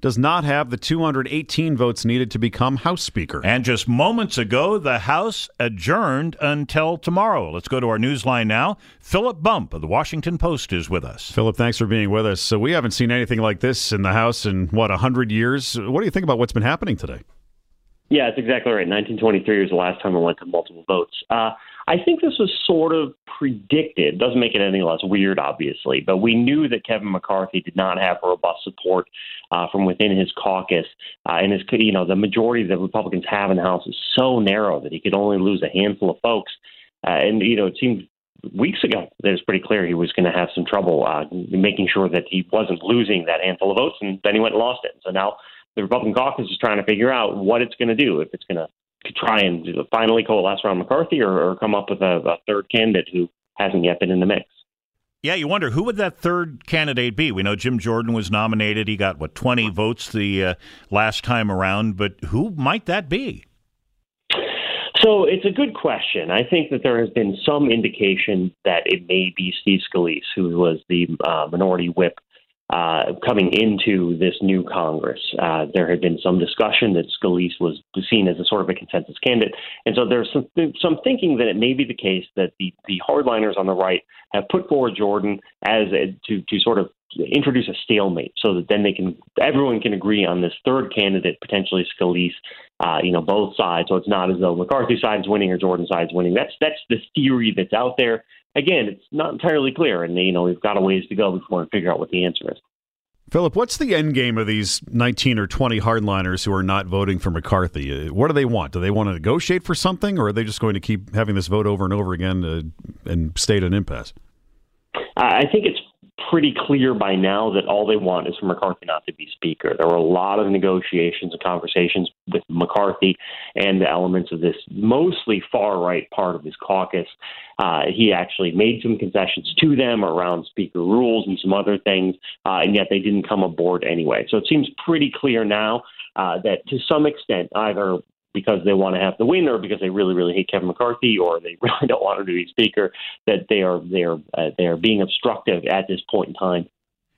does not have the 218 votes needed to become House Speaker. And just moments ago, the House adjourned until tomorrow. Let's go to our newsline now. Philip Bump of the Washington Post is with us. Philip, thanks for being with us. So we haven't seen anything like this in the House in what 100 years. What do you think about what's been happening today? Yeah, it's exactly right. 1923 was the last time it went to multiple votes. Uh, I think this was sort of predicted. Doesn't make it any less weird, obviously, but we knew that Kevin McCarthy did not have robust support uh, from within his caucus, uh, and his you know the majority that Republicans have in the House is so narrow that he could only lose a handful of folks. Uh, and you know it seemed weeks ago that it was pretty clear he was going to have some trouble uh, making sure that he wasn't losing that handful of votes, and then he went and lost it. So now the Republican caucus is trying to figure out what it's going to do if it's going to try and finally coalesce around McCarthy or, or come up with a, a third candidate who hasn't yet been in the mix. Yeah, you wonder who would that third candidate be? We know Jim Jordan was nominated. He got what twenty votes the uh, last time around, but who might that be? So it's a good question. I think that there has been some indication that it may be Steve Scalise, who was the uh, minority whip uh, coming into this new Congress. Uh, there had been some discussion that Scalise was seen as a sort of a consensus candidate, and so there's some some thinking that it may be the case that the the hardliners on the right have put forward Jordan as a, to to sort of introduce a stalemate, so that then they can everyone can agree on this third candidate, potentially Scalise. Uh, you know, both sides. So it's not as though McCarthy side's winning or Jordan side's winning. That's that's the theory that's out there again, it's not entirely clear, and you know we've got a ways to go before we figure out what the answer is. Philip, what's the end game of these 19 or 20 hardliners who are not voting for McCarthy? Uh, what do they want? Do they want to negotiate for something, or are they just going to keep having this vote over and over again uh, and stay at an impasse? I think it's pretty clear by now that all they want is for McCarthy not to be speaker. There were a lot of negotiations and conversations with McCarthy and the elements of this mostly far right part of his caucus. Uh, he actually made some concessions to them around speaker rules and some other things, uh, and yet they didn't come aboard anyway. So it seems pretty clear now uh, that to some extent, either because they want to have the win or because they really really hate Kevin McCarthy or they really don't want him to be speaker that they are they are uh, they are being obstructive at this point in time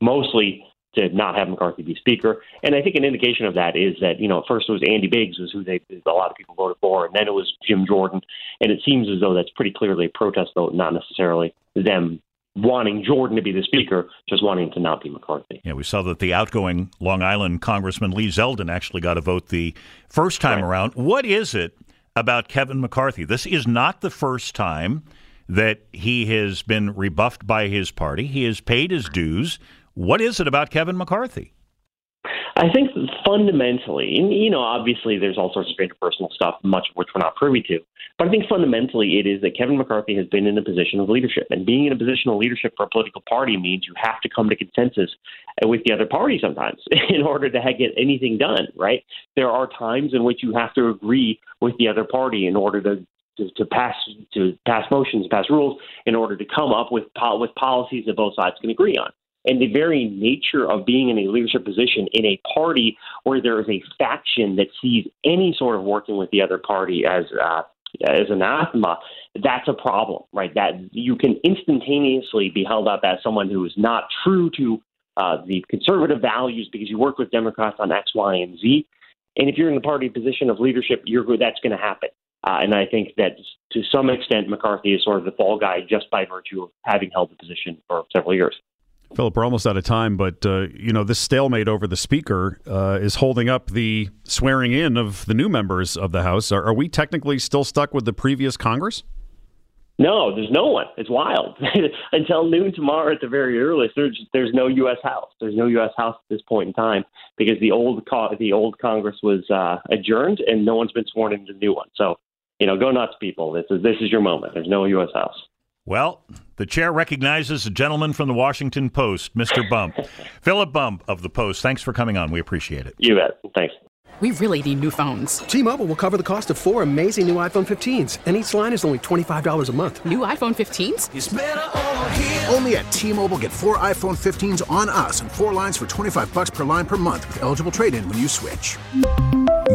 mostly to not have McCarthy be speaker. And I think an indication of that is that you know at first it was Andy Biggs was who they a lot of people voted for and then it was Jim Jordan. And it seems as though that's pretty clearly a protest vote not necessarily them wanting Jordan to be the speaker, just wanting to not be McCarthy. Yeah, we saw that the outgoing Long Island Congressman Lee Zeldin actually got a vote the first time right. around. What is it about Kevin McCarthy? This is not the first time that he has been rebuffed by his party. He has paid his dues. What is it about Kevin McCarthy? I think fundamentally, and you know, obviously there's all sorts of interpersonal stuff, much of which we're not privy to. But I think fundamentally it is that Kevin McCarthy has been in a position of leadership. And being in a position of leadership for a political party means you have to come to consensus with the other party sometimes in order to get anything done, right? There are times in which you have to agree with the other party in order to to, to, pass to pass motions, pass rules, in order to come up with with policies that both sides can agree on and the very nature of being in a leadership position in a party where there is a faction that sees any sort of working with the other party as uh, as anathema, that's a problem, right? That you can instantaneously be held up as someone who is not true to uh, the conservative values because you work with Democrats on X, Y, and Z. And if you're in the party position of leadership, you're that's going to happen. Uh, and I think that to some extent, McCarthy is sort of the fall guy just by virtue of having held the position for several years. Philip, we're almost out of time, but uh, you know this stalemate over the speaker uh, is holding up the swearing in of the new members of the House. Are, are, we technically still stuck with the previous Congress? No, there's no one. It's wild. Until noon tomorrow, at the very earliest, there's there's no U.S. House. There's no U.S. House at this point in time because the old the old Congress was uh, adjourned and no one's been sworn into the new one. So you know, go nuts, people. This is this is your moment. There's no U.S. House. Well, the chair recognizes a gentleman from the Washington Post, Mr. Bump. Philip Bump of the Post, thanks for coming on. We appreciate it. You bet. Thanks. We really need new phones. T-Mobile will cover the cost of four amazing new iPhone 15s, and each line is only $25 a month. New iPhone 15s? Only at T-Mobile get four iPhone 15s on us and four lines for 25 bucks per line per month with eligible trade-in when you switch.